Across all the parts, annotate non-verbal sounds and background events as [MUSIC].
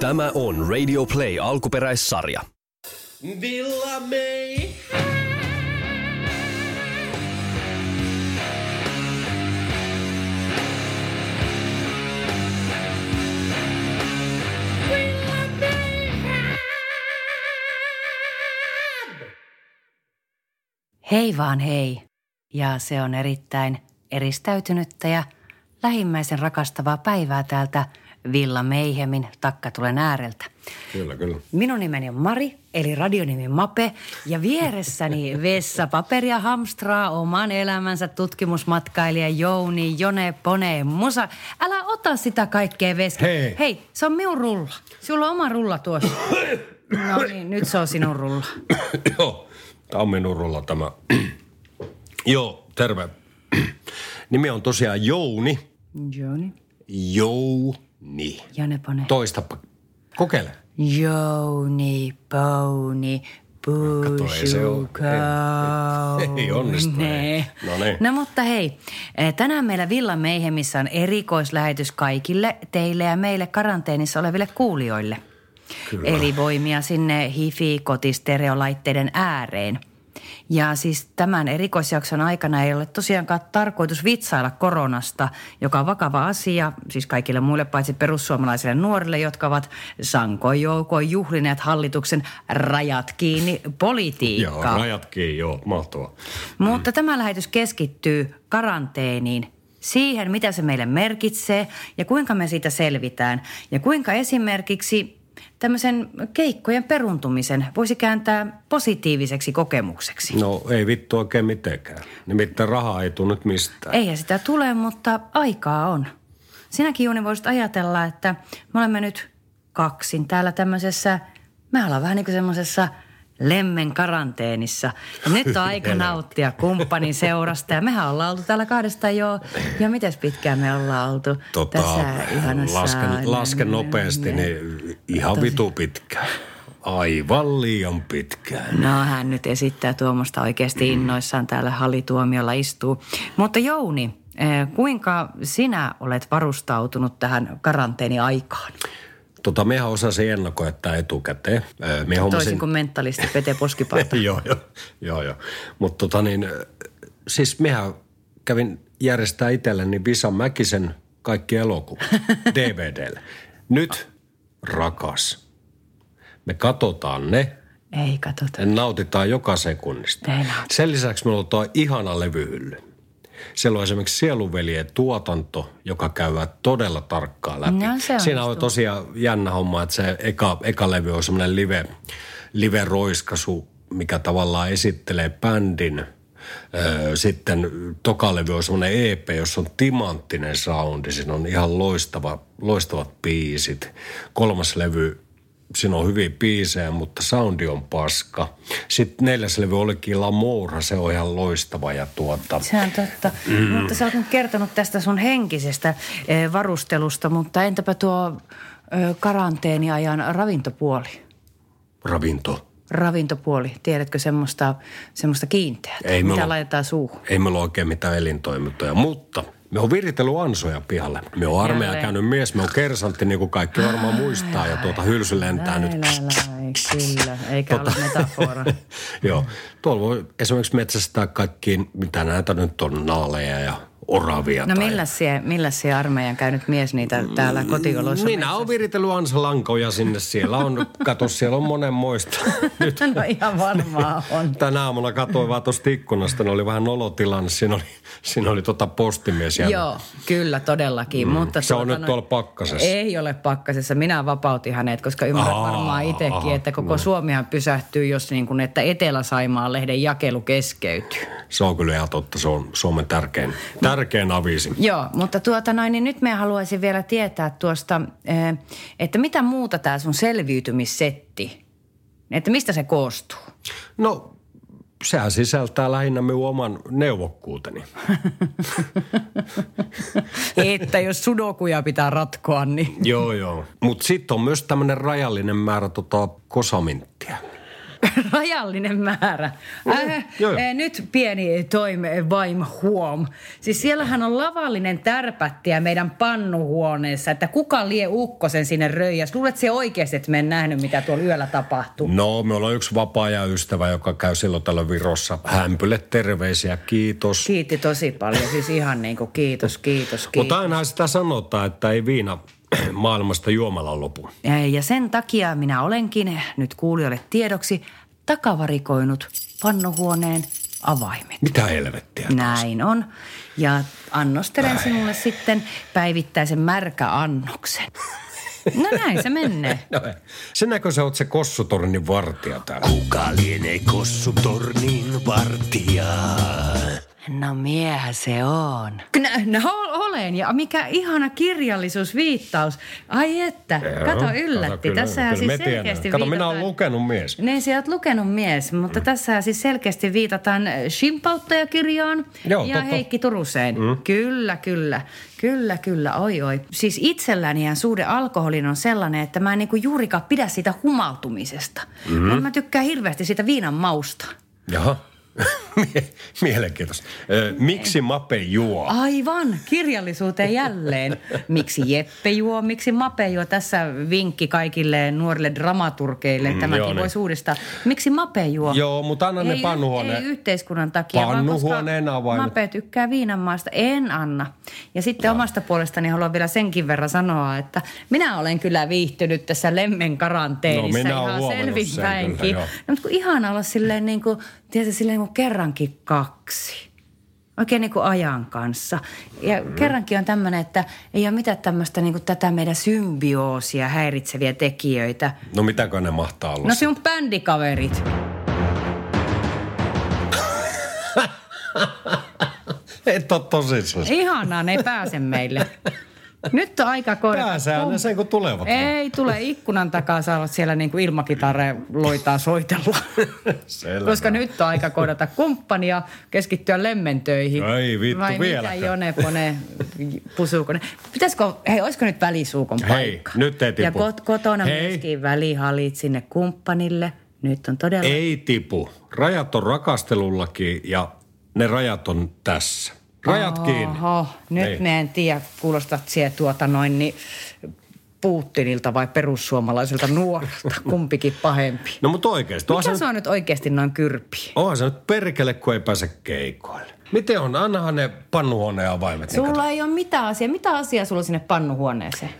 Tämä on Radio Play alkuperäissarja. Villa May. Hei vaan hei. Ja se on erittäin eristäytynyttä ja lähimmäisen rakastavaa päivää täältä Villa Meihemin takkatulen ääreltä. Kyllä, kyllä. Minun nimeni on Mari, eli radionimi Mape, ja vieressäni [LAUGHS] Vessa paperia hamstraa oman elämänsä tutkimusmatkailija Jouni, Jone, Pone, Musa. Älä ota sitä kaikkea Veska. Hei. Hei, se on minun rulla. Sulla on oma rulla tuossa. No niin, nyt se on sinun rulla. [COUGHS] Joo, tämä on minun rulla tämä. [CLEARS THROAT] Joo, terve. [CLEARS THROAT] Nimi on tosiaan Jouni. Jouni. Jouni. Jone, Pone. Toistapa. Kokeile. Jouni, Pouni, Kato, ei se ei- ei onnistu, ei. No niin. No mutta hei, eh, tänään meillä Villa Meihemissä on erikoislähetys kaikille teille ja meille karanteenissa oleville kuulijoille. Kyllä. Eli voimia sinne hifi-kotistereolaitteiden ääreen. Ja siis tämän erikoisjakson aikana ei ole tosiaankaan tarkoitus vitsailla koronasta, joka on vakava asia, siis kaikille muille paitsi perussuomalaisille nuorille, jotka ovat sankoin joukoin juhlineet hallituksen rajat kiinni Joo, politiikkaa. rajat kiinni, joo, mahtavaa. Mutta tämä lähetys keskittyy karanteeniin, siihen mitä se meille merkitsee ja kuinka me siitä selvitään. Ja kuinka esimerkiksi tämmöisen keikkojen peruntumisen voisi kääntää positiiviseksi kokemukseksi. No ei vittu oikein mitenkään. Nimittäin rahaa ei tule nyt mistään. Eihän sitä tule, mutta aikaa on. Sinäkin Juuni voisit ajatella, että me olemme nyt kaksin täällä tämmöisessä, me ollaan vähän niin kuin semmoisessa lemmen karanteenissa. Ja nyt on aika [LAUGHS] nauttia kumppanin seurasta ja mehän ollaan oltu täällä kahdesta jo, ja miten pitkään me ollaan oltu Tota, tässä ihanassa... lasken, lasken nopeasti, niin ihan vitu pitkään. Aivan liian pitkään. No hän nyt esittää tuommoista oikeasti innoissaan täällä hallituomiolla istuu. Mutta Jouni, eh, kuinka sinä olet varustautunut tähän karanteeniaikaan? Tota, mehän osasin ennakoida tämä etukäteen. Me Toisin kuin mentalisti Pete Poskipalta. [LAUGHS] joo, joo, joo, joo. Mutta tota niin, siis mehän kävin järjestää itselleni Visa Mäkisen kaikki elokuvat [LAUGHS] DVDlle. Nyt, rakas, me katsotaan ne Ei katsota. nautitaan joka sekunnista. Ei. Sen lisäksi on tuo ihana levyyhylly. Siellä on esimerkiksi Sieluveljen tuotanto, joka käydään todella tarkkaan läpi. No, se Siinä on tosiaan jännä homma, että se eka, eka levy on semmoinen live, live-roiskaisu, mikä tavallaan esittelee bändin. Sitten toka levy on semmoinen EP, jossa on timanttinen soundi. Siinä on ihan loistava, loistavat biisit. Kolmas levy siinä on hyviä biisejä, mutta soundi on paska. Sitten neljäs levy olikin Lamourha, se on ihan loistava ja tuota... Se on totta. Mm. Mutta sä oot nyt kertonut tästä sun henkisestä eh, varustelusta, mutta entäpä tuo eh, karanteeniajan ravintopuoli? Ravinto. Ravintopuoli, tiedätkö semmoista, semmoista kiinteää, Ei mitä laitetaan suuhun? Ei meillä ole oikein mitään elintoimintoja, mutta me on viritellyt ansoja pihalle. Me on armeija käynyt mies, me on kersantti, niin kuin kaikki varmaan muistaa, ja tuota hylsy lentää nyt. Lai, lai, lai, kyllä, eikä Tota- ole metafora. [LAUGHS] Joo, tuolla voi esimerkiksi metsästää kaikkiin, mitä näitä nyt on, naaleja ja oravia. No tai... millä sie, millä sie armeijan käynyt mies niitä täällä kotioloissa? Minä olen viritellyt ansalankoja sinne. Siellä on, kato, siellä on monenmoista. Nyt [LAUGHS] No ihan varmaan on. tänä aamulla katsoin vaan tuosta ikkunasta, ne oli vähän nolotilanne. Siinä oli, siinä oli tota postimies jäänyt. Joo, kyllä todellakin. Mm. Mutta Se on tuota nyt tuolla pakkasessa. Ei ole pakkasessa. Minä vapautin hänet, koska ymmärrät Aa, varmaan itsekin, aha, että koko no. Suomihan pysähtyy, jos niin kuin, että Etelä-Saimaan lehden jakelu keskeytyy. Se on kyllä ihan totta. Se on Suomen tärkein, tärkein avisi. Joo, mutta tuota noin, niin nyt me haluaisin vielä tietää tuosta, eh, että mitä muuta tämä sun selviytymissetti, että mistä se koostuu? No, sehän sisältää lähinnä minun oman neuvokkuuteni. [LAUGHS] että jos sudokuja pitää ratkoa, niin... joo, joo. Mutta sitten on myös tämmöinen rajallinen määrä tota kosaminttia. [LAUGHS] rajallinen määrä. Äh, joo, joo. äh, nyt pieni toime vaim huom. Siis siellähän on lavallinen tärpättiä meidän pannuhuoneessa, että kuka lie ukkosen sinne röijäs. Luulet se oikeasti, että me en nähnyt, mitä tuolla yöllä tapahtuu? No, me ollaan yksi vapaa-ajan-ystävä, joka käy silloin tällä Virossa. Hämpylle terveisiä, kiitos. Kiitti tosi paljon, siis ihan niin kuin kiitos, kiitos, kiitos. Mutta aina sitä sanotaan, että ei viina [CLEARS THROAT] maailmasta juomalla lopu. Ja sen takia minä olenkin nyt kuulijoille tiedoksi takavarikoinut pannuhuoneen avaimet. Mitä helvettiä? Näin on. Ja annostelen sinulle sitten päivittäisen märkäannoksen. [LAUGHS] No näin se menee. No, Senäkö sä oot se kossutornin vartija täällä? Kuka lienee kossutornin vartija? No miehän se on. No, no olen. Ja mikä ihana kirjallisuusviittaus. Ai että, kato yllätti. Kato, Tässä kyllä siis me tiedän. selkeästi Kato, minä viitataan... olen lukenut mies. Niin, sä oot lukenut mies, mutta mm. tässä siis selkeästi viitataan Shimpauttajakirjaan Joo, ja totta. Heikki Turuseen. Mm. Kyllä, kyllä. Kyllä, kyllä, oi oi. Siis itselläni ja suhde alkoholin on sellainen, että mä en niinku juurikaan pidä siitä humaltumisesta. Mm. Mä tykkään hirveästi siitä viinan mausta. Jaha. Mie- [LAUGHS] Mielenkiintoista. Miksi Mape juo? Aivan, kirjallisuuteen jälleen. Miksi Jeppe juo, miksi Mape juo? Tässä vinkki kaikille nuorille dramaturgeille. Mm, Tämäkin joo, niin. voisi uudistaa. Miksi Mape juo? Joo, mutta anna ne ei, pannuhuoneen- Ei yhteiskunnan takia, vaan Pannuhuoneen koska avaimet. Mape tykkää viinanmaasta. En anna. Ja sitten omasta puolestani haluan vielä senkin verran sanoa, että minä olen kyllä viihtynyt tässä lemmen karanteenissa No, minä ihan selvinpäinkin. No, mutta kun ihana olla silleen niin kuin, tiedätkö, silleen kuin kerrankin kaksi. Oikein niin kuin ajan kanssa. Ja Mm. kerrankin on tämmöinen, että ei ole mitään tämmöistä niin kuin tätä meidän symbioosia häiritseviä tekijöitä. No mitäkö ne mahtaa olla? No sinun bändikaverit. [LAUGHS] Et ole tosissaan. Ihanaa, ne ei pääse meille. [LAUGHS] Nyt on aika kohdata. Pääsee aina sen, kun tulevat. Ei tule ikkunan takaa saa siellä niin kuin ilmakitarre loitaa soitella. [LAUGHS] Selvä. Koska nyt on aika kohdata kumppania, keskittyä lemmentöihin. Ei vittu, Vai vieläkään. mitä Jone, Pone, Pusukone. Pitäisikö, hei, olisiko nyt välisuukon Hei, paikka? nyt ei Ja tipu. kot, kotona Hei. myöskin välihalit sinne kumppanille. Nyt on todella... Ei tipu. Rajat on rakastelullakin ja ne rajat on tässä. Rajat kiinni. Oho, nyt Niin. me en tiedä, kuulostat siellä tuota noin niin Putinilta vai perussuomalaiselta nuorelta, [LAUGHS] kumpikin pahempi. No mutta oikeasti. Mikä se on nyt oikeasti noin kyrpi? onhan se nyt perkele, kun ei pääse keikoille. Miten on? Annahan ne pannuhuoneen avaimet. niin Sulla ei ole mitään asiaa. Mitä asiaa sulla sinne pannuhuoneeseen?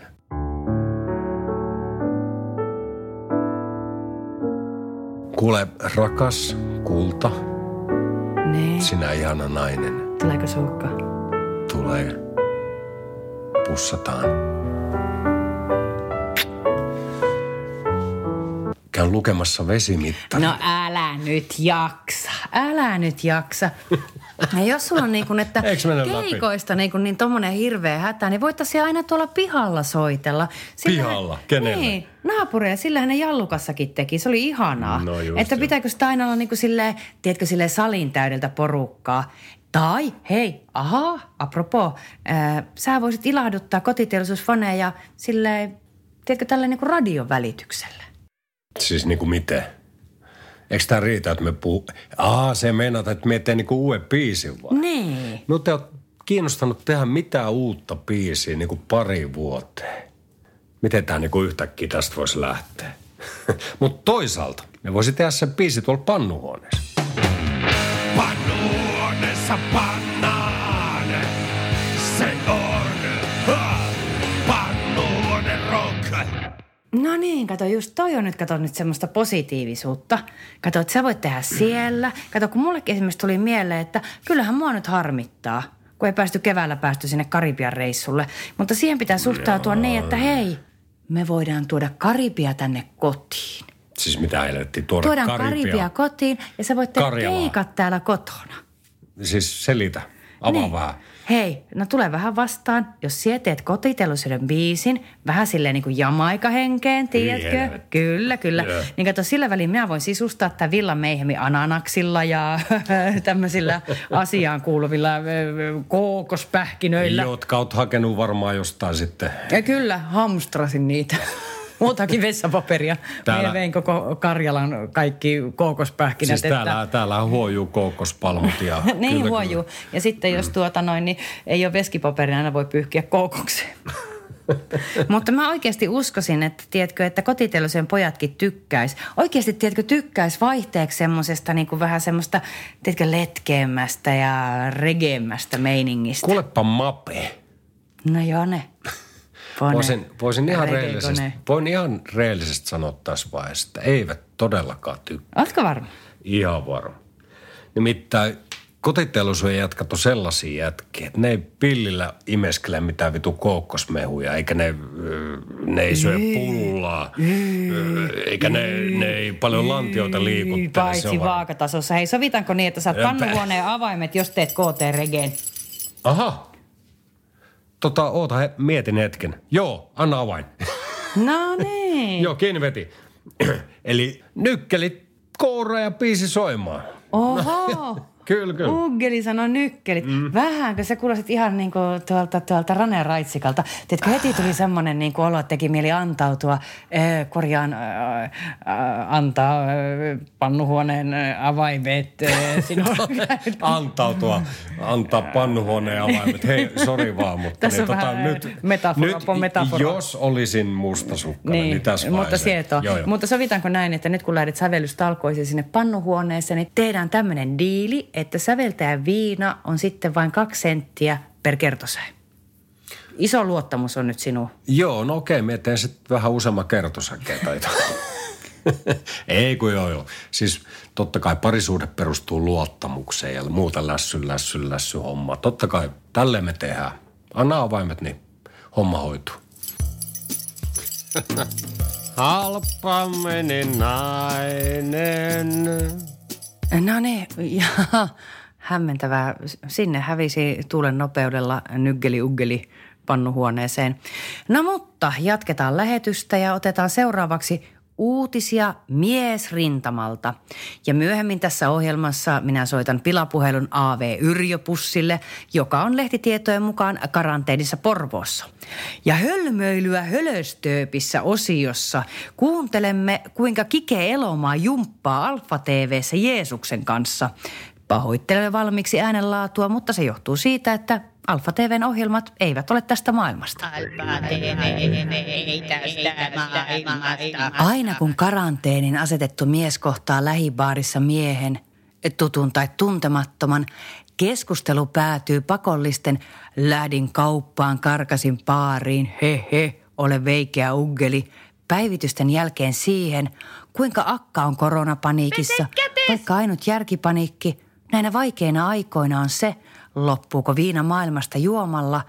Kuule, rakas kulta, Nee. sinä ihana nainen, Tuleeko suukka? tulee. Pussataan. Käyn lukemassa vesimitta. No älä nyt jaksa. Älä nyt jaksa. Ja jos sulla on niin kuin, että mene läpi? keikoista niin, kuin niin tommonen hirveä hätä, niin voittaisiin aina tuolla pihalla soitella. Pihalla? Kenelle? Niin, naapureille. Sillähän ne Jallukassakin teki. Se oli ihanaa. No just että joo. pitääkö sitä aina olla niin kuin silleen, tiedätkö, silleen salin täydeltä porukkaa. Tai, hei, aha, apropos, äh, sä voisit ilahduttaa kotiteollisuusfaneja silleen, tiedätkö, tällä niin kuin radion välityksellä. Siis niinku miten? Eikö tämä riitä, että me puhuu... Aa, se meinaat, että me teen niinku uuden biisin vaan. Niin. No te oot kiinnostanut tehdä mitään uutta biisiä niinku pari vuoteen. Miten tämä niinku yhtäkkiä tästä voisi lähteä? [LAUGHS] Mutta toisaalta me voisi tehdä se biisi tuolla pannuhuoneessa. Pannuhuoneessa pannaan. Se on ha, pannuhuone rock. No niin, kato, just toi on nyt, kato nyt semmoista positiivisuutta. Kato, että sä voit tehdä siellä. Kato, kun mullekin esimerkiksi tuli mieleen, että kyllähän mua nyt harmittaa, kun ei päästy keväällä päästy sinne Karibian reissulle. Mutta siihen pitää suhtautua niin, että hei, me voidaan tuoda Karibia tänne kotiin. Siis mitä helvettiä, tuoda Tuodaan Karibia. Karibia kotiin ja sä voit tehdä keikat täällä kotona. Siis selitä, avaa Niin. vähän. Hei, no tule vähän vastaan. Jos sä teet kotiteollisuuden biisin, vähän silleen niin kuin jamaika-henkeen, tiedätkö? helvetti. Kyllä, kyllä. Joo. Niin kato, sillä välin minä voin sisustaa tämän Villan Meihemi ananaksilla ja [LAUGHS] tämmöisillä asiaan kuuluvilla kookospähkinöillä. Jotka oot hakenut varmaan jostain sitten. Ja kyllä, hamstrasin niitä. Muutakin vessapaperia. Täällä- Minä vein koko Karjalan kaikki kookospähkinät. Siis täällä, täällä huojuu [LAUGHS] kookospalmut ja... niin kyllä, huojuu. Ja sitten jos tuota noin, niin ei ole veskipaperia, aina voi pyyhkiä kookokseen. [LAUGHS] Mutta mä oikeasti uskoisin, että tiedätkö, että kotitelusen pojatkin tykkäis. Oikeasti, tiedätkö, tykkäis vaihteeksi semmoisesta niin kuin vähän semmoista, tiedätkö, letkeämmästä ja regeemmästä meiningistä. Kuulepa mape. No joo ne. Voisin, voisin ihan reellisesti, voin ihan reellisesti sanoa tässä vaiheessa, että eivät todellakaan tykkää. Ootko varma? Ihan varma. Nimittäin kotiteollisuuden jätkät on sellaisia jätkiä, että ne ei pillillä imeskele mitään vitu kookkosmehuja, eikä ne, ne ei syö pullaa, eikä ne, ne ei paljon lantioita liikuttele. Se Paitsi on varma. vaakatasossa. Hei, sovitaanko niin, että saat pannuhuoneen avaimet, jos teet KT-regeen? Aha. Tota, oota, he, mietin hetken. Joo, anna avain. [LAUGHS] No niin. Joo, kiinni veti. [CLEARS THROAT] Eli nykkelit koura ja biisi soimaan. Oho. [LAUGHS] Kyllä, kyllä. Uggeli sanoi nykkelit. Mm. Vähänkö se kuulosit ihan niin kuin tuolta, tuolta Rane Raitsikalta. Tiedätkö, heti tuli semmoinen niin olo, että teki mieli antautua, äh, korjaan äh, äh, antaa äh, pannuhuoneen äh, avaimet äh, sinulle. [LAUGHS] antautua, antaa pannuhuoneen avaimet. Hei, sori vaan, mutta Tässä niin, on vähän metafora, nyt, po- metafora. jos olisin mustasukkainen, niin, niin tässä mutta sietoo. Joo, joo. Mutta sovitaanko näin, että nyt kun lähdet sävellystalkoisiin sinne pannuhuoneeseen, niin tehdään tämmöinen diili, että säveltäjän viina on sitten vain kaksi senttiä per kertosäe. Iso luottamus on nyt sinun. Joo, no okei, mä teen sitten vähän useamman kertosäkeen tai [LAUGHS] Ei kun joo, joo. Siis totta kai parisuhde perustuu luottamukseen ja muuta lässy, lässy, lässy homma. Totta kai tälleen me tehdään. Anna avaimet, niin homma hoituu. [LAUGHS] Halpaminen nainen. No niin, [LAUGHS] ja hämmentävää. Sinne hävisi tuulen nopeudella nyggeli uggeli pannuhuoneeseen. No mutta jatketaan lähetystä ja otetaan seuraavaksi uutisia miesrintamalta. Ja myöhemmin tässä ohjelmassa minä soitan pilapuhelun AV Yrjöpussille, joka on lehtitietojen mukaan karanteenissa Porvoossa. Ja hölmöilyä hölöstööpissä osiossa kuuntelemme, kuinka Kike Elomaa jumppaa Alfa TVssä Jeesuksen kanssa. Pahoittelen valmiiksi äänenlaatua, mutta se johtuu siitä, että Alfa TVn ohjelmat eivät ole tästä maailmasta. Aina kun karanteenin asetettu mies kohtaa lähibaarissa miehen, tutun tai tuntemattoman, keskustelu päätyy pakollisten lähdin kauppaan, karkasin baariin, he he, ole veikeä uggeli, päivitysten jälkeen siihen, kuinka akka on koronapaniikissa, vaikka ainut järkipaniikki näinä vaikeina aikoina on se, loppuuko viina maailmasta juomalla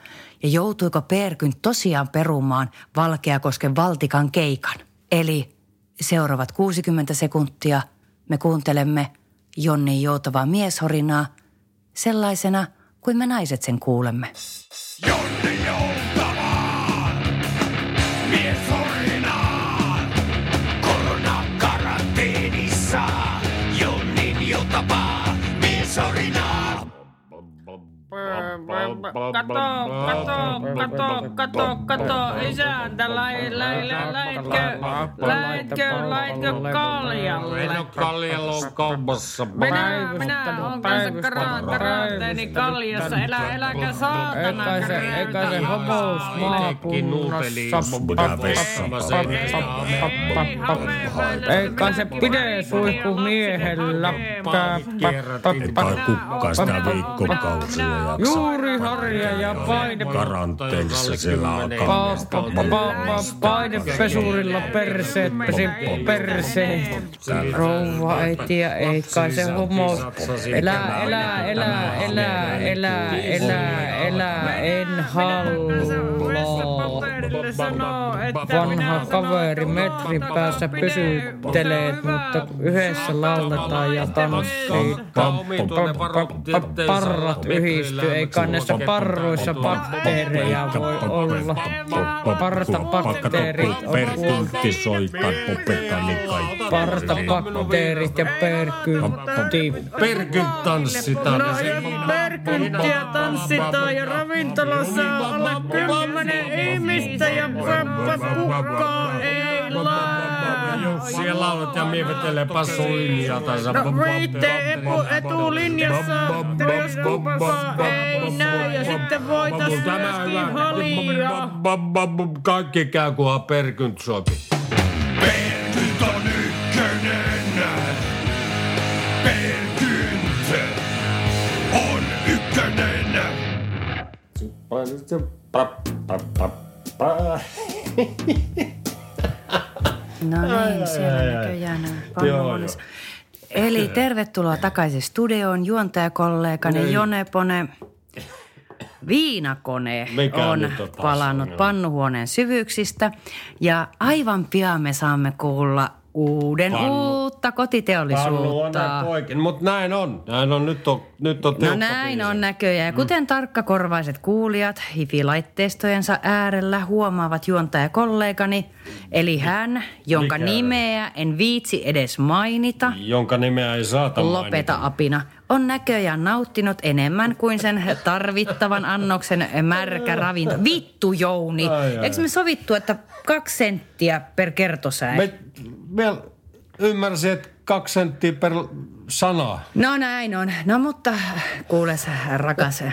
ja joutuiko Perkyn tosiaan perumaan Valkeakosken Valtikan keikan. Eli seuraavat 60 sekuntia me kuuntelemme Jonnin joutavaa mieshorinaa sellaisena kuin me naiset sen kuulemme. Jonne joutavaan, mies horinaan. Kato, kato, kato, kato, kato, isäntä, läitkö, läitkö, läitkö kaljalle? En ole kaljalla on kaupassa. Minä, minä olen kanssa kara- karanteeni kaljassa, elä, eläkä saatana. Eikä se, eikä se homous maakunnassa. Eikä se pide suihku miehellä. kukkaa sitä viikkokausia jaksa. Juuri harja ja paine. Karanteenissa siellä pa- Painepesurilla perseet pesi perseet. Rouva ei tiedä, ei kai se homo. Elää, elää, elää, elää, elää, elää, elää, en halua. Vanha kaveri metrin päässä pysyttelee, mutta yhdessä lauletaan ja tanssii. Parrat yhdistyy, ei kannessa parruissa bakteereja voi olla. Partabakteerit on Perkuntti soikan popekani kaikki. Partabakteerit ja perkyntti. Perkyn tanssitaan. No jos perkynttiä tanssitaan ja ravintolassa on alle kymmenen ihmistä ja kukkaa ei Siellä laulat ja mievettelee passolinjaa taas. No viitte etu, etulinjassa, teleskopassa ei näy ja sitten voitais myöskin halia. Kaikki käy, kunhan perkynt sopi. Perkynt on ykkönen. Perkynt on ykkönen. No niin, siellä näköjään on pannuhuoneessa. Eli tervetuloa takaisin studioon juontajakollegani Jone Pone. Viinakone Mikä on on palannut pannuhuoneen syvyyksistä. Ja aivan pian me saamme kuulla uuden Pannu- uutta kotiteollisuutta. mutta näin on. Näin on. Nyt on, nyt on No näin biisi. on näköjään. Ja kuten tarkkakorvaiset kuulijat hifi-laitteistojensa äärellä huomaavat juontajakollegani, eli hän, jonka Mikä? nimeä en viitsi edes mainita, Jonka nimeä ei saata lopeta mainita. apina, on näköjään nauttinut enemmän kuin sen tarvittavan annoksen märkä ravinto. Vittu Jouni! Ai, ai, Eikö me sovittu, että kaksi senttiä per kertosäe? Me, me ymmärsin, että kaksi senttiä per sana. No näin on. No mutta kuules rakas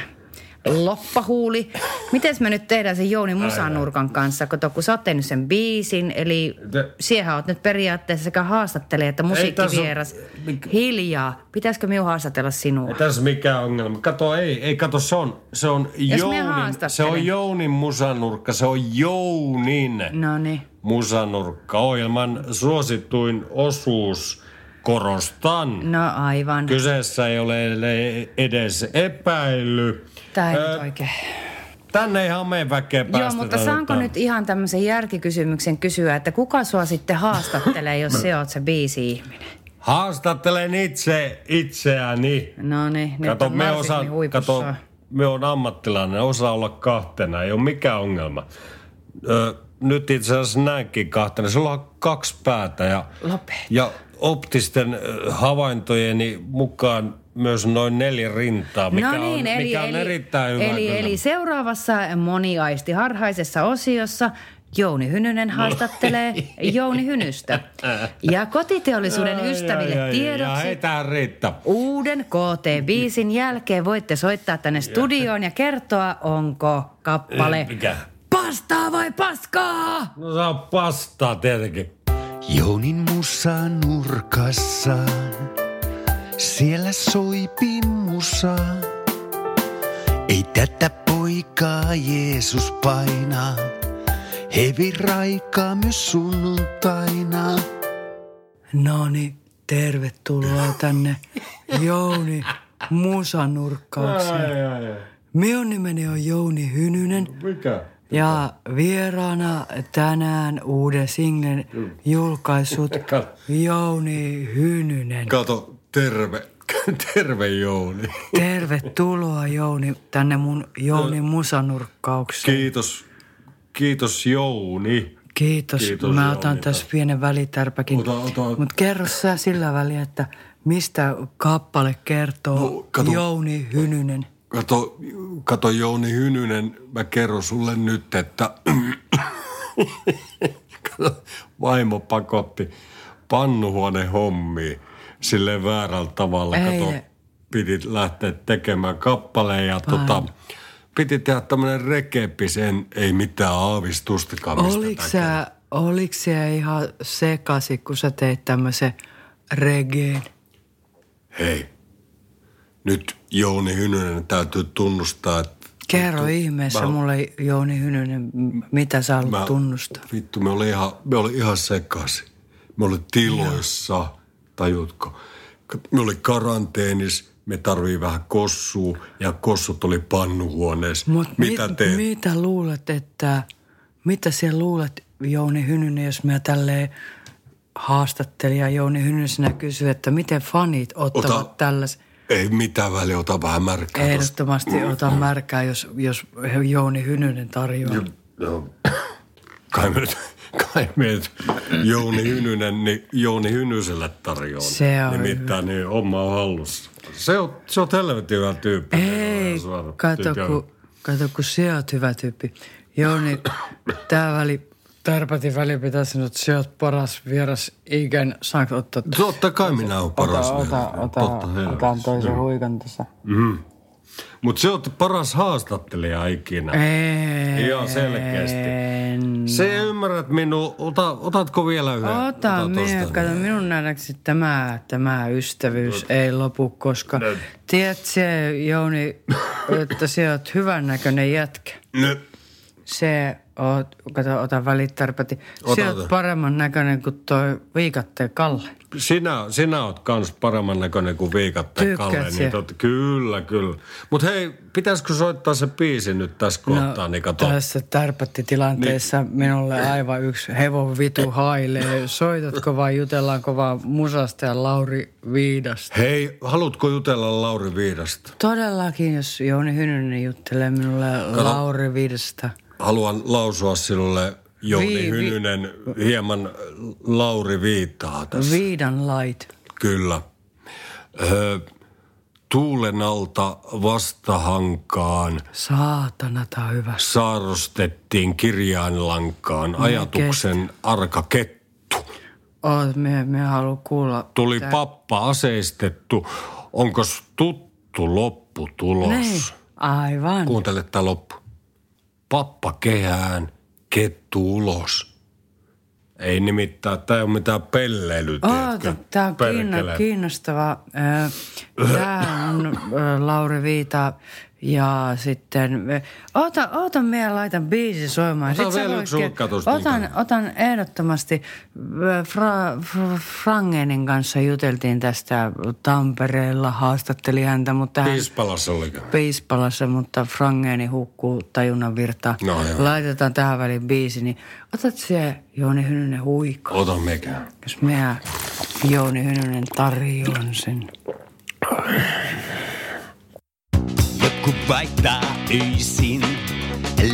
loppahuuli. Miten me nyt tehdään sen Jouni Musanurkan kanssa, kato, kun sä oot tehnyt sen biisin, eli Te- siihen oot nyt periaatteessa sekä haastattelija että musiikkivieras. tässä ole- Hiljaa. Pitäisikö minun haastatella sinua? Ei tässä mikään ongelma. Kato, ei, ei kato, se on, se on Jounin, se on Jounin musanurkka, se on Jounin No niin. musanurkka. Ohjelman suosituin osuus, korostan. No aivan. Kyseessä ei ole edes epäily. Tämä ei Ö, oikein. Tänne ihan meidän väkeä Joo, mutta saanko nyt ihan tämmöisen järkikysymyksen kysyä, että kuka sua sitten haastattelee, jos [COUGHS] se oot se biisi-ihminen? Haastattelen itse itseäni. No niin, nyt Kato, on me osaan, huipussa. kato, me on ammattilainen, osaa olla kahtena, ei ole mikään ongelma. Ö, nyt itse asiassa näinkin kahtena, sulla on kaksi päätä ja, Lopeta. ja optisten havaintojeni mukaan myös noin neljä rintaa, mikä, no niin, on, eli, mikä on eli, erittäin hyvä. eli, kyllä. eli seuraavassa moniaisti harhaisessa osiossa Jouni Hynynen haastattelee Jouni Hynystä. Ja kotiteollisuuden Ai, ystäville ai, Ja tiedoksi riittää. uuden KT-biisin jälkeen voitte soittaa tänne studioon ja kertoa, onko kappale Mikä? pastaa vai paskaa? No saa pastaa tietenkin. Jounin musa nurkassa, siellä soi pimmusa. Ei tätä poikaa Jeesus painaa, hevi raikaa myös sunnuntaina. No niin, tervetuloa tänne Jouni musanurkkaukseen. Minun nimeni on Jouni Hynynen Mikä? Ja vieraana tänään uuden singlen julkaissut [LAUGHS] Jouni Hynynen. Kato, terve. [LAUGHS] Terve Jouni. [LAUGHS] Tervetuloa Jouni tänne mun Jouni musanurkkaukseen. Kiitos. Kiitos Jouni. Kiitos. Kiitos, Mä otan Jouni. tässä pienen välitärpäkin. Mutta kerro sä sillä väliä, että mistä kappale kertoo No, kato. Jouni Hynynen. Kato, kato Jouni Hynynen, mä kerron sulle nyt, että [COUGHS] kato, vaimo pakotti pannuhuone hommiin silleen väärällä tavalla. Kato, Eilen. piti lähteä tekemään kappaleen ja tota, piti tehdä tämmönen rekepis, en, ei mitään aavistustakaan Oliko sä, oliko sä ihan sekasi, kun sä teit tämmöisen reggaen? Hei, nyt Jouni Hynynen täytyy tunnustaa, että Kerro Vittu, ihmeessä mä- mulle, Jouni Hynynen, mitä sä haluat Mä- tunnustaa. Vittu, me oli ihan, me oli ihan sekaisin. Me oli tiloissa, tajutko? Me oli karanteenis, me tarvii vähän kossua ja kossut oli pannuhuoneessa. Mut Mitä mit, teet? Mitä luulet, että, mitä sä luulet, Jouni Hynynen, jos mä tälleen haastattelija Jouni Hynysenä kysyy, että miten fanit ottavat Ota, tällaisen. Ei mitään väliä, ota vähän märkää tosta. Ehdottomasti ota märkää, jos, jos Jouni Hynynen tarjoaa. Joo. Kai me nyt, kai me nyt Jouni Hynynen, niin Jouni Hynyselle tarjoaa. Se on Nimittäin niin homma on hallussa. Se on, se on helvetin hyvä tyyppi. Ei, kato on- kun, kato kun se oot hyvä tyyppi. Jouni, tää väli, Tärpätin välipitäisi että sä oot paras vieras ikän. Saanko ottaa? Totta kai minä olen paras Ota, ota, vieras. ota, Totta otan helvetissä. toisen huikan tässä. Mutta se on paras haastattelija ikinä. Ei. Ihan selkeästi. Se ymmärrät minua. Ota, otatko vielä yhden? Ota minä, tosta. kato, minun nähdäkseni tämä, tämä ystävyys ei lopu, koska tiedät se, Jouni, että sä oot hyvän näköinen jätkä. Nyt. Se oot, kato, ota. Ota, Sä ota. oot paremman näköinen kuin toi viikatteen Kalle. Sinä, sinä oot kans paremman näköinen kuin viikatteen Tykkäät Kalle. Niin tot, kyllä, kyllä. Mutta hei, pitäisikö soittaa se biisi nyt tässä kohtaa, niin kato. tässä tärpättitilanteessa niin. minulle aivan yksi hevon vitu hailee. Soitatko vai jutellaanko vaan musasta ja Lauri Viidasta? Hei, haluatko jutella Lauri Viidasta? Todellakin, jos Jouni Hynynen juttelee minulle Lauri Viidasta. Haluan lausua sinulle Jouni Vi- vi- Hynynen hieman Lauri Viittaa tässä. Viidan lait. Kyllä. Ö, tuulen alta vastahankaan Saatana, tää on hyvä. saarustettiin kirjainlankaan ajatuksen arka kettu. Oot, me, me haluan kuulla. Tuli tää- pappa aseistettu. Onko tuttu lopputulos? Niin, aivan. Kuuntele tämä loppu. Pappa kehään, kettu ulos. Ei nimittäin, tämä ei ole mitään Oota, tiedätkö? tämä on kiinno, kiinnostava. Tämä on Lauri Viita ja sitten... ö, Oota, oota, minä laitan biisi soimaan. Ota Sit sä vielä yksi otan, otan ehdottomasti. Fra, Fra, Frangenin kanssa juteltiin tästä Tampereella, haastatteli häntä, mutta hän... Piispalassa oliko? Piispalassa, mutta Frangeni hukkuu tajunnan virta. No joo. Laitetaan tähän väliin biisi, niin otat se Jouni Hynynen huikka. Ota mekään. Jos minä Jouni Hynynen tarjoan sen. Joku vaihtaa öisin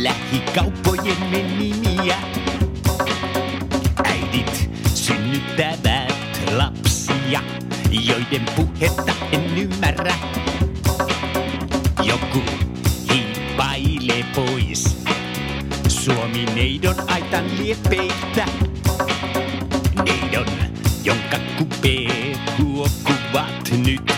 lähikauppojen nimiä. Äidit synnyttävät lapsia, joiden puhetta en ymmärrä. Joku hiippailee pois Suomi neidon aitan liepeitä. Neidon, jonka kupee huokuvat nyt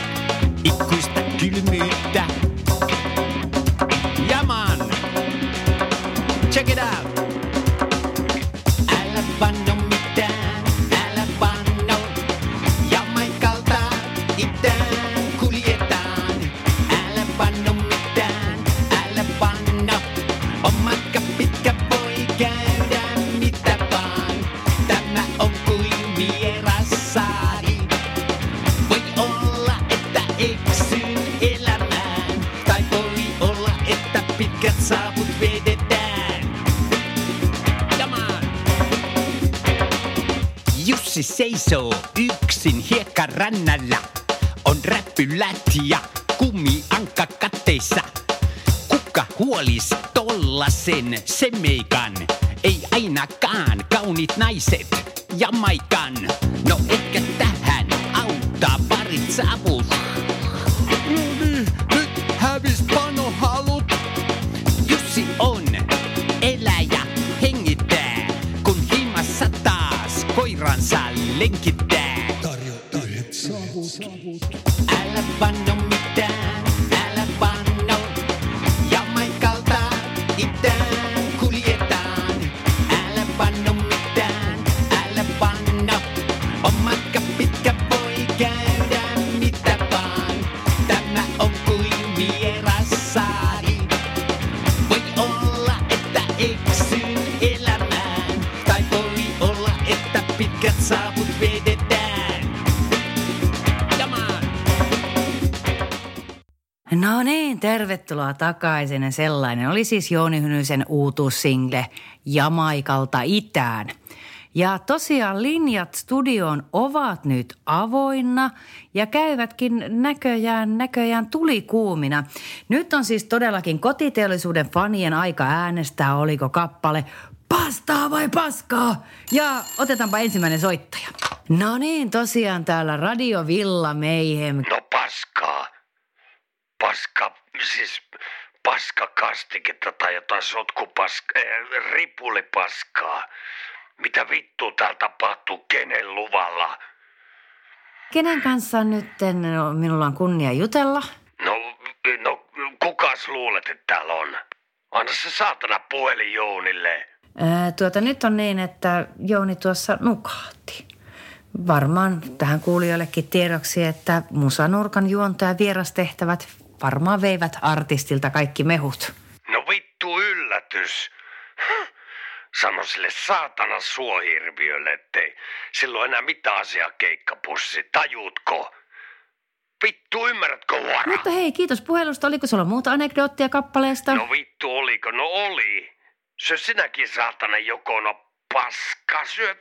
eläjä hengittää, kun himassa taas koiransa lenkittää. Älä vano tervetuloa takaisin. Sellainen oli siis Jouni Hynysen uutuussingle Jamaikalta itään. Ja tosiaan linjat studioon ovat nyt avoinna ja käyvätkin näköjään, näköjään tulikuumina. Nyt on siis todellakin kotiteollisuuden fanien aika äänestää, oliko kappale pastaa vai paskaa. Ja otetaanpa ensimmäinen soittaja. No niin, tosiaan täällä Radio Villa Mayhem No paskaa. Paska, siis paskakastiketta tai jotain sotkupaska, äh, ripulipaskaa. Mitä vittu täällä tapahtuu, kenen luvalla? Kenen kanssa nyt no, minulla on kunnia jutella? No, no kukas luulet, että täällä on? Anna se saatana puhelin Jounille. Ää, tuota, nyt on niin, että Jouni tuossa nukahti. Varmaan tähän kuulijoillekin tiedoksi, että Musanurkan juonto ja vierastehtävät varmaan veivät artistilta kaikki mehut. No vittu yllätys. Sano sille saatana suohirviölle, ettei silloin enää mitään asiaa keikkapussi. Tajuutko? Vittu, ymmärrätkö huora? Mutta hei, kiitos puhelusta. Oliko sulla muuta anekdoottia kappaleesta? No vittu, oliko? No oli. Syö sinäkin saatana jokona paska. Syö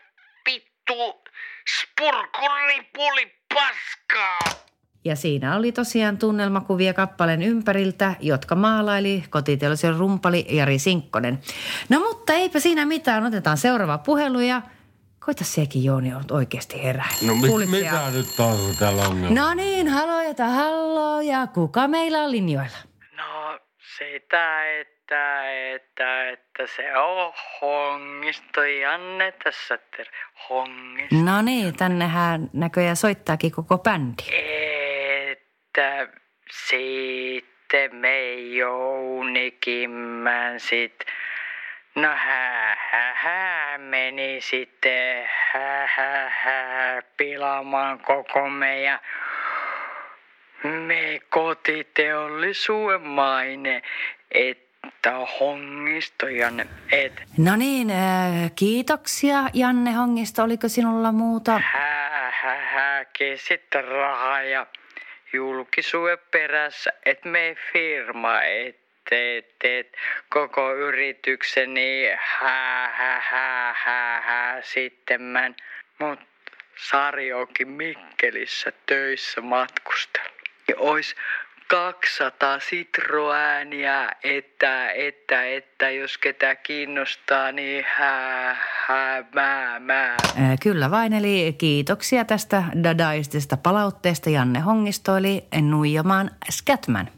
vittu spurkuripuli paskaa. Ja siinä oli tosiaan tunnelmakuvia kappaleen ympäriltä, jotka maalaili kotiteollisen rumpali Jari Sinkkonen. No mutta eipä siinä mitään, otetaan seuraava puhelu ja koita sekin Jooni on oikeasti herää. No mit, mitä nyt on täällä ongelma? No niin, haloja hallo ja kuka meillä on linjoilla? No sitä, että, että, että se on hongisto Janne tässä ter hongisto. No niin, tännehän näköjään soittaakin koko bändi. Että sitten me Jounikimmän sit, no hä, hä, hä meni sitten hä, hä, hä, pilaamaan koko meidän me kotiteollisuuden maine, että hongistojan, et No niin, äh, kiitoksia Janne Hongisto. Oliko sinulla muuta? hää, hää, hääkin sitten rahaa ja julkisuuden perässä, että me firma, et, et, koko yritykseni hää, hää, hää, hää, hää, sitten mä, mut Sari onkin Mikkelissä töissä matkustellut. Ja ois 200 sitroääniä, että, että, että jos ketä kiinnostaa, niin hää, hää, mää, mää. Äh, Kyllä vain, eli kiitoksia tästä dadaistisesta palautteesta Janne Hongisto, eli Nuijamaan Scatman.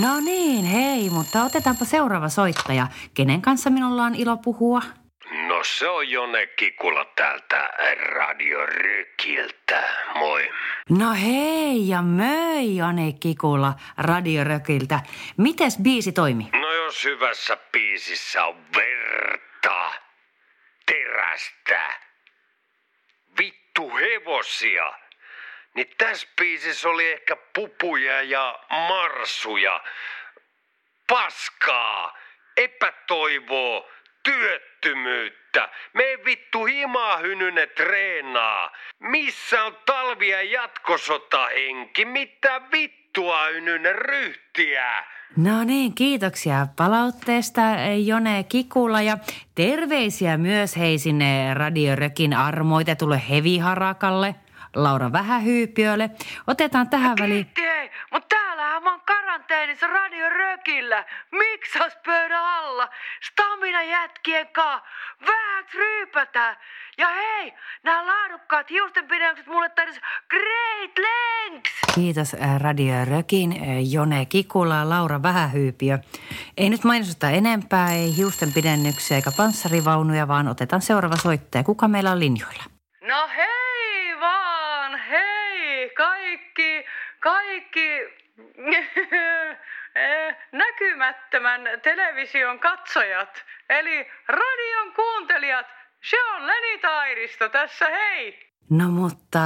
No niin, hei, mutta otetaanpa seuraava soittaja. Kenen kanssa minulla on ilo puhua? No se on Jone Kikula täältä Radio Rykiltä. Moi. No hei ja möi Jane Kikula Radiorökiltä. Mites biisi toimi? No jos hyvässä biisissä on verta, terästä, vittu hevosia, niin tässä biisissä oli ehkä pupuja ja marsuja, paskaa, epätoivoa, työttömyyttä. Me vittu himaa hynyne treenaa. Missä on talvi- ja jatkosotahenki? Mitä vittua hynyne ryhtiä? No niin, kiitoksia palautteesta Jone Kikula ja terveisiä myös hei sinne Radiorökin armoitetulle heviharakalle, Laura Vähähyypiölle. Otetaan tähän väliin... Kiitti hei, mut täällähän mä oon karanteenissa Radio Rökillä. Miksas pöydän alla? Stamina jätkien kaa. Vähäks ryypätä. Ja hei, nämä laadukkaat hiustenpidennykset mulle tarjosi Great Lengths. Kiitos ää, Radio Rökin, ää, Jone Kikula, Laura Vähähyypiö. Ei nyt mainosteta enempää, ei hiustenpidennyksiä eikä panssarivaunuja, vaan otetaan seuraava soittaja. Kuka meillä on linjoilla? No hei kaikki, kaikki [LAUGHS] eh, näkymättömän television katsojat, eli radion kuuntelijat. Se on Leni Tairisto tässä, hei! No mutta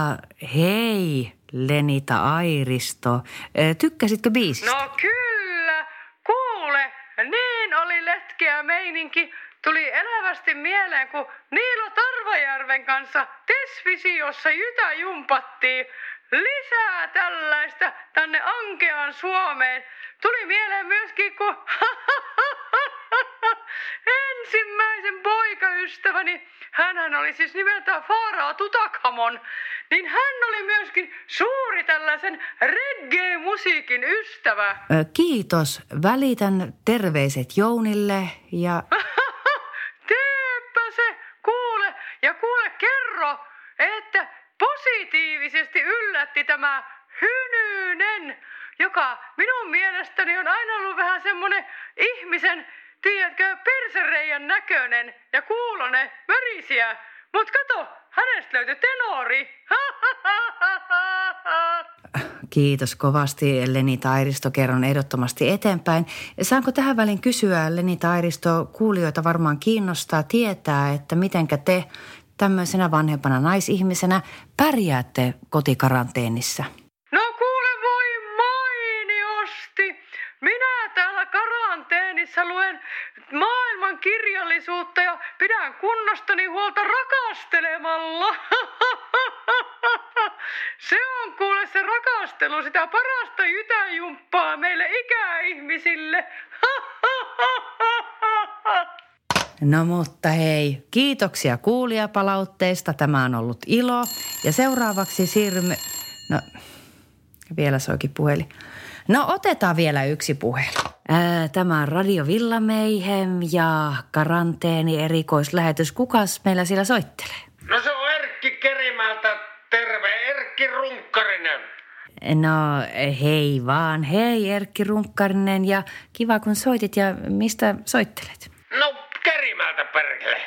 hei, Lenita Airisto. Ää, Tykkäsitkö biisistä? No kyllä, kuule, niin oli letkeä meininki. Tuli elävästi mieleen, kun Niilo Tarvajärven kanssa Tesvisiossa jytä jumpattiin. Lisää tällaista tänne ankeaan Suomeen. Tuli mieleen myöskin, kun [LAUGHS] ensimmäisen poikaystäväni, hänhän oli siis nimeltään Faraa Tutakhamon, niin hän oli myöskin suuri tällaisen reggae-musiikin ystävä. Kiitos. Välitän terveiset Jounille ja... [LAUGHS] Teepä se, kuule, ja kuule kerro, että positiivisesti yllätti tämä Hynynen joka minun mielestäni on aina ollut vähän semmonen ihmisen, tiedätkö, persereijän näköinen ja kuulonen, värisiä. Mut kato, hänestä löytyi tenori. Kiitos kovasti Leni Tairisto, kerron ehdottomasti eteenpäin. Saanko tähän väliin kysyä, Leni Tairisto, kuulijoita varmaan kiinnostaa tietää, että mitenkä te tämmöisenä vanhempana naisihmisenä pärjäätte kotikaranteenissa? No kuule voi mainiosti. Minä täällä karanteenissa luen maailman kirjallisuutta ja pidän kunnostani huolta rakastelemalla. [LAUGHS] Se on kuule se rakastelu sitä parasta jytäjumppaa meille ikäihmisille. [LAUGHS] No mutta hei, kiitoksia kuulijapalautteista. Tämä on ollut ilo. Ja seuraavaksi siirrymme... No, vielä soikin puhelin. No otetaan vielä yksi puhelu. Ää, tämä on Radio Villameihem ja karanteeni erikoislähetys. Kukas meillä siellä soittelee? No se on Erkki Kerimältä. Terve, Erkki Runkkarinen. No hei vaan, hei Erkki Runkkarinen ja kiva kun soitit ja mistä soittelet? No, Kerimältä perkele.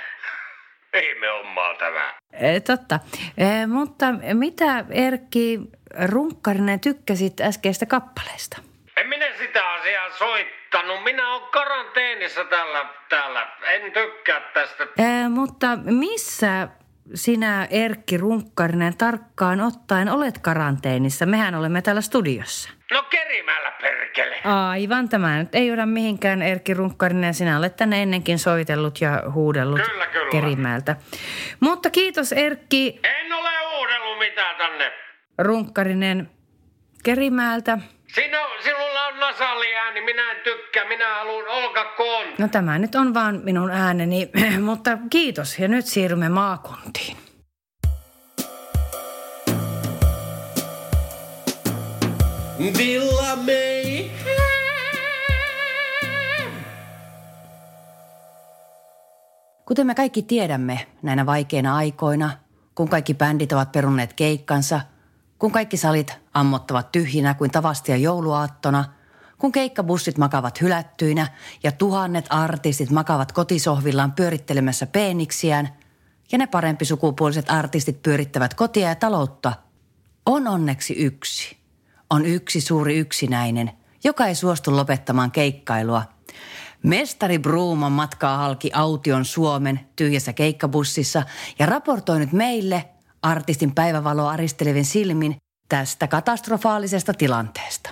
Ihme hommaa tämä. E, totta, e, mutta mitä Erkki Runkkarinen tykkäsit äskeistä kappaleesta? En minä sitä asiaa soittanut. Minä olen karanteenissa täällä, täällä. En tykkää tästä. E, mutta missä sinä Erkki Runkkarinen tarkkaan ottaen olet karanteenissa? Mehän olemme täällä studiossa. No Kerimällä perkele. Aivan, tämä nyt ei joda mihinkään Erkki Runkkarinen. Sinä olet tänne ennenkin soitellut ja huudellut Kyllä, kyllä. Kerimäeltä. Mutta kiitos Erkki En ole uudellut mitään tänne. Runkkarinen Kerimäeltä. Sino, sinulla on nasaliääni, minä en tykkää, minä haluan Olga Koon. No tämä nyt on vaan minun ääneni, [CLEARS THROAT] mutta kiitos. Ja nyt siirrymme maakuntiin. Villa. Kuten me kaikki tiedämme näinä vaikeina aikoina, kun kaikki bändit ovat perunneet keikkansa, kun kaikki salit ammottavat tyhjinä kuin tavastia jouluaattona, kun keikkabussit makavat hylättyinä ja tuhannet artistit makavat kotisohvillaan pyörittelemässä peeniksiään ja ne parempi sukupuoliset artistit pyörittävät kotia ja taloutta, on onneksi yksi. On yksi suuri yksinäinen, joka ei suostu lopettamaan keikkailua – Mestari Bruuman matkaa halki Aution Suomen tyhjässä keikkabussissa ja raportoi nyt meille artistin päivävaloa aristelevin silmin tästä katastrofaalisesta tilanteesta.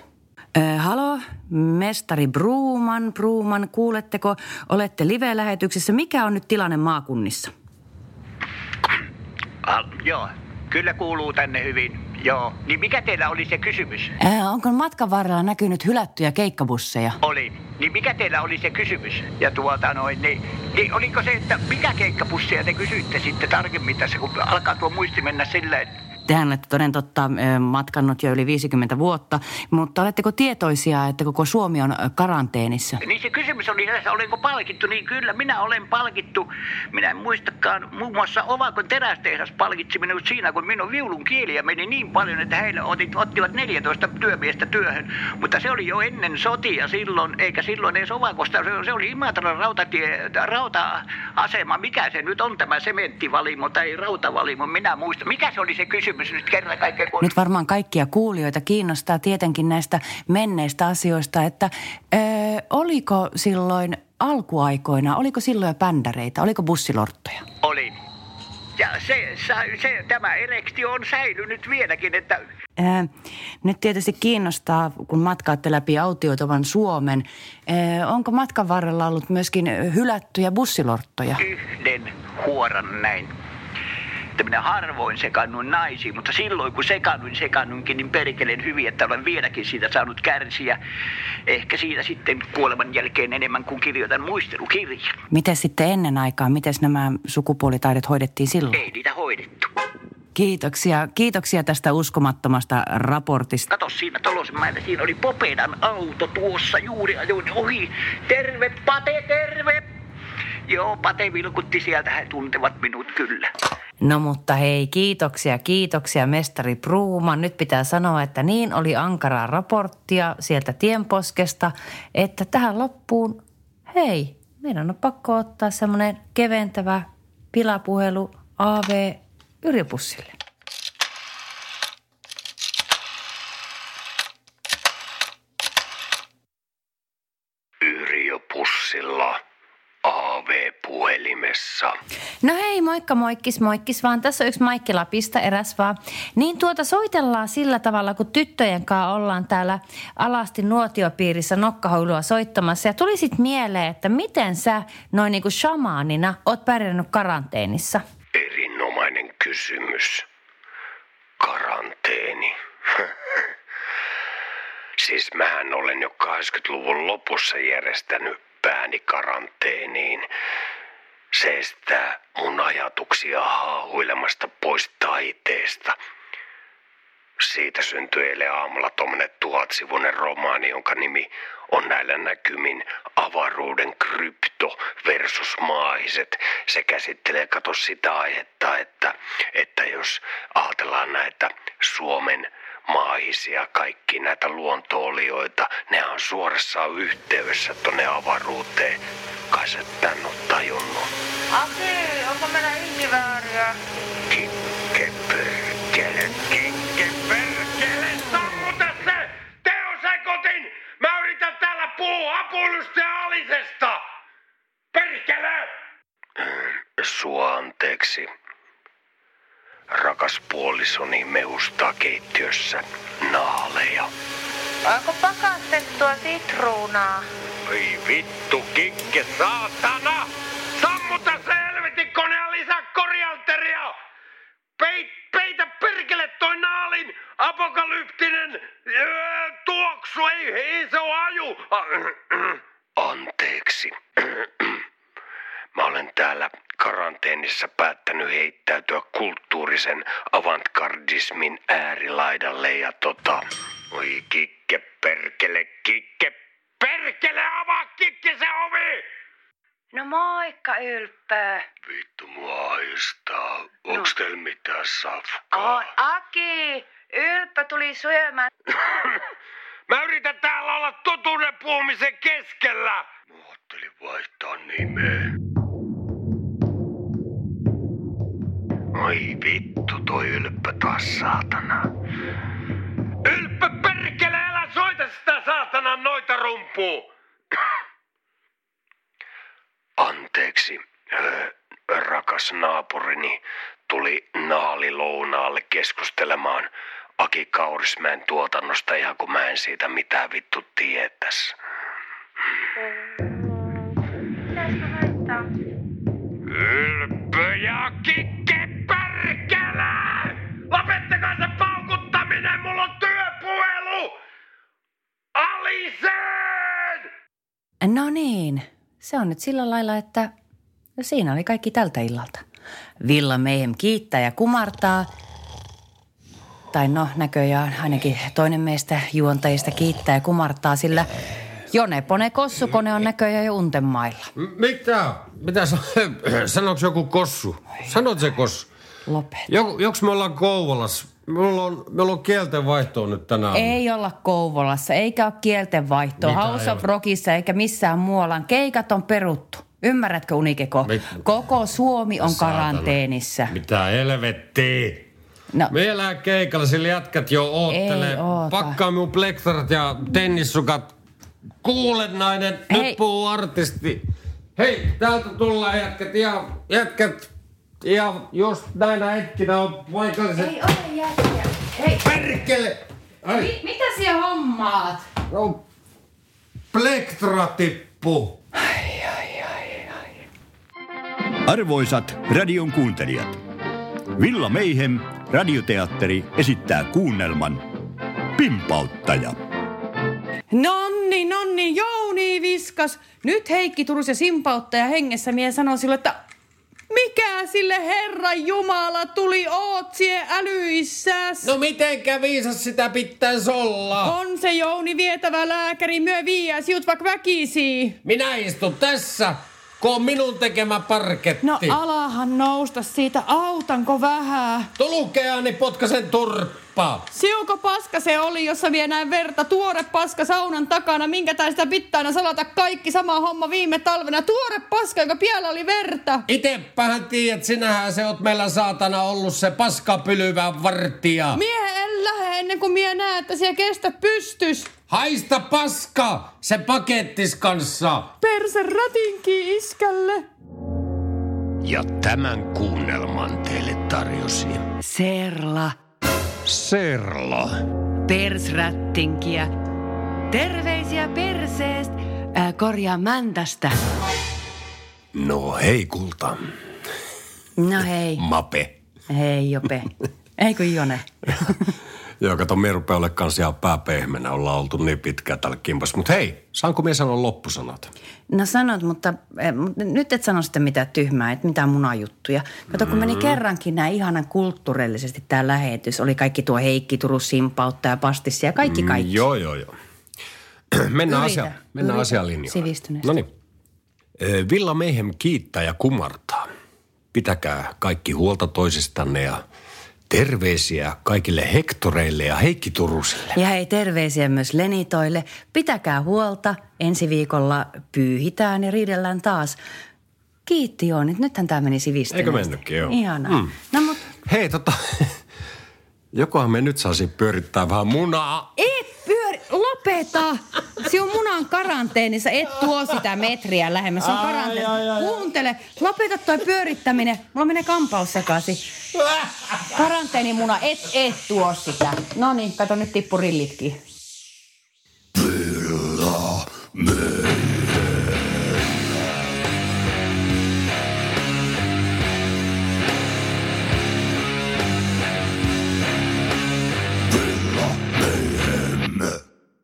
Äh, halo, mestari Bruuman, Bruuman, kuuletteko, olette live-lähetyksessä. Mikä on nyt tilanne maakunnissa? Ah, joo, kyllä kuuluu tänne hyvin. Joo, niin mikä teillä oli se kysymys? Äh, onko matkan varrella näkynyt hylättyjä keikkabusseja? Oli. Niin mikä teillä oli se kysymys? Ja tuota noin, niin, niin oliko se, että mikä keikkapussia te kysyitte sitten tarkemmin tässä, kun alkaa tuo muisti mennä silleen, Tehän olette toden totta matkannut jo yli 50 vuotta, mutta oletteko tietoisia, että koko Suomi on karanteenissa? Niin se kysymys oli, että olenko palkittu, niin kyllä minä olen palkittu. Minä en muistakaan, muun muassa Ovakon terästehdas palkitsi minut siinä, kun minun viulun kieliä meni niin paljon, että heille ottivat 14 työmiestä työhön. Mutta se oli jo ennen sotia silloin, eikä silloin edes Ovakosta, se oli Imatran rautatie, rauta-asema. Mikä se nyt on tämä sementtivalimo tai rautavalimo, minä muistan. Mikä se oli se kysymys nyt kerran kaikkea? Kun... Nyt varmaan kaikkia kuulijoita kiinnostaa tietenkin näistä menneistä asioista, että ö, oliko silloin alkuaikoina, oliko silloin jo bändäreitä, oliko bussilorttoja? Oli. Ja se, se, tämä erektio on säilynyt vieläkin, että Ö, nyt tietysti kiinnostaa, kun matkaatte läpi autioitavan Suomen, ö, onko matkan varrella ollut myöskin hylättyjä bussilorttoja? yhden huoran näin. Että minä harvoin sekannuin naisiin, mutta silloin kun sekannuin, sekannuinkin niin perkeleen hyvin, että olen vieläkin siitä saanut kärsiä. Ehkä siitä sitten kuoleman jälkeen enemmän kuin kirjoitan muistelukirjan. Miten sitten ennen aikaa, miten nämä sukupuolitaidot hoidettiin silloin? Ei niitä hoidettu. Kiitoksia, kiitoksia tästä uskomattomasta raportista. Kato siinä Tolosenmäellä, siinä oli Popedan auto tuossa juuri ajoin ohi. Terve Pate, terve! Joo, Pate vilkutti sieltä, he tuntevat minut kyllä. No mutta hei, kiitoksia, kiitoksia mestari Pruuman. Nyt pitää sanoa, että niin oli ankaraa raporttia sieltä tienposkesta, että tähän loppuun, hei, meidän on pakko ottaa semmoinen keventävä pilapuhelu AV Yrjöpussille. AV-puhelimessa. No hei, moikka moikkis moikkis vaan. Tässä on yksi Maikki Lapista, eräs vaan. Niin tuota soitellaan sillä tavalla, kun tyttöjen kanssa ollaan täällä alasti nuotiopiirissä nokkahuilua soittamassa. Ja tuli sit mieleen, että miten sä noin niinku shamaanina oot pärjännyt karanteenissa? Erinomainen kysymys. Karanteeni. [LAUGHS] siis mähän olen jo 80-luvun lopussa järjestänyt pääni karanteeniin. Se estää mun ajatuksia haahuilemasta pois taiteesta. Siitä syntyi eilen aamulla tuommoinen tuhatsivuinen romaani, jonka nimi on näillä näkymin avaruuden krypto versus maahiset. Se käsittelee, kato sitä aihetta, että, että jos ajatellaan näitä Suomen maahisia, kaikki näitä luontoolioita, ne on suorassa yhteydessä tonne avaruuteen. Kai sä tän on tajunnut. Aki, onko meillä inkivääriä? Kikke perkele, kikke perkele, sammuta se! Teosekotin! Mä yritän täällä puhua apuilusta ja alisesta! Perkele! Sua anteeksi. Rakas puolisoni mehustaa keittiössä naaleja. Onko pakastettua sitruunaa? Ei vittu, kikke saatana! Sammuta se helvetin kone ja lisää korianteria! Peit, peitä perkele toi naalin apokalyptinen öö, tuoksu, ei, ei se on aju! Anteeksi. Mä olen täällä karanteenissa päättänyt heittäytyä kulttuurisen avantgardismin äärilaidalle ja tota... Oi kikke perkele, kikke perkele, avaa kikke se ovi! No moikka, Ylppö. Vittu mua aistaa. Onks teillä mitään safkaa? Oi, Aki, Ylppö tuli syömään. [COUGHS] Mä yritän täällä olla totuuden puhumisen keskellä. Mä ajattelin vaihtaa nimeä. Oi vittu, toi ylppö taas saatana. Ylppö perkele, älä soita sitä saatanan noita rumpuu! Anteeksi, rakas naapurini tuli naalilounaalle keskustelemaan Aki Kaurismäen tuotannosta ihan kun mä en siitä mitään vittu tietäs. Ylppö ja kikke se on nyt sillä lailla, että siinä oli kaikki tältä illalta. Villa Mayhem kiittää ja kumartaa. Tai no, näköjään ainakin toinen meistä juontajista kiittää ja kumartaa, sillä Jone Pone Kossukone on näköjään jo untemailla. Mitä? Mitä sa- [CLEARS THROAT] Sanoks joku kossu? Sanot se kossu. Lopet. Joku, joks me ollaan Kouvolassa? Meillä on, meillä on kielten vaihtoa nyt tänään. Ei olla Kouvolassa, eikä ole kieltenvaihtoa Mitä House of? Rockissa eikä missään muualla. Keikat on peruttu. Ymmärrätkö Unikeko? Mit- Koko Suomi on Saatana. karanteenissa. Mitä helvettiä? No, Me elää keikalla, sillä jätkät jo oottelee. Pakkaa minun plektrat ja tennissukat. Kuule nainen, Hei. nyt puhuu artisti. Hei, täältä tullaan jätkät ja jätkät. Ja jos näinä hetkinä on paikalliset... ei ole jätkiä. Hei, Perkele! Ai, mi- mitä siellä hommaat? no, plektra tippu. Arvoisat radion kuuntelijat, Villa Meihem, radioteatteri, esittää kuunnelman Pimpauttaja. Nonni, nonni, Jouni viskas. Nyt Heikki Turus simpauttaja hengessä mie sanoi sille, että mikä sille Herran Jumala tuli ootsie älyissäs? No mitenkä viisas sitä pitäisi olla? On se Jouni vietävä lääkäri, myö viiäs jut vaikka väkisi. Minä istun tässä kun on minun tekemä parketti. No alahan nousta siitä, autanko vähän? Tulukea, niin potkasen turppaa. Siuko paska se oli, jossa vie näin verta. Tuore paska saunan takana. Minkä tai sitä pitää salata kaikki. Sama homma viime talvena. Tuore paska, joka piellä oli verta. Itepähän tiedät, sinähän se oot meillä saatana ollut se paskapylyvä vartija. Mie en lähde ennen kuin mie näe, että siellä kestä pystys. Haista paska, se pakettis kanssa. Perse ratinki iskälle. Ja tämän kuunnelman teille tarjosi Serla, Serla. persrättinkiä. Terveisiä perseestä, äh, korjaa mäntästä. No hei kulta, No hei, mape. hei Jope. Eikö Jone? [LAUGHS] Joo, kato, me rupeaa olemaan kanssa ihan pääpehmenä. Ollaan oltu niin pitkään täällä kimpas. Mutta hei, saanko minä sanoa loppusanat? No sanot, mutta, eh, mutta nyt et sano sitä mitään tyhmää, että mitään munajuttuja. Kato, kun meni kerrankin näin ihanan kulttuurillisesti tämä lähetys. Oli kaikki tuo Heikki Turun Simpautta ja Pastissia ja kaikki kaikki. Joo, joo, joo. [CLEARS THROAT] Mennään, Yritä, asia, mennään yritä asialinjoille. No niin. Villa Meihem kiittää ja kumartaa. Pitäkää kaikki huolta toisistanne ja terveisiä kaikille Hektoreille ja Heikki Turusille. Ja hei, terveisiä myös Lenitoille. Pitäkää huolta. Ensi viikolla pyyhitään ja riidellään taas. Kiitti Jooni. Nythän tämä meni sivistyneesti. Eikö mennytkin, joo. Ihanaa. Mm. No mut Hei, tota, [LAUGHS] jokohan me nyt saisi pyörittää vähän munaa. et pyöri, lopeta. Sinun munan karanteenissa, et tuo sitä metriä lähemmäs. Se on karanteeni. Kuuntele, lopeta toi pyörittäminen. Mulla menee kampaus sekaisin. Karanteenimuna, et, et tuo sitä. No niin, kato nyt tippu rillitkin.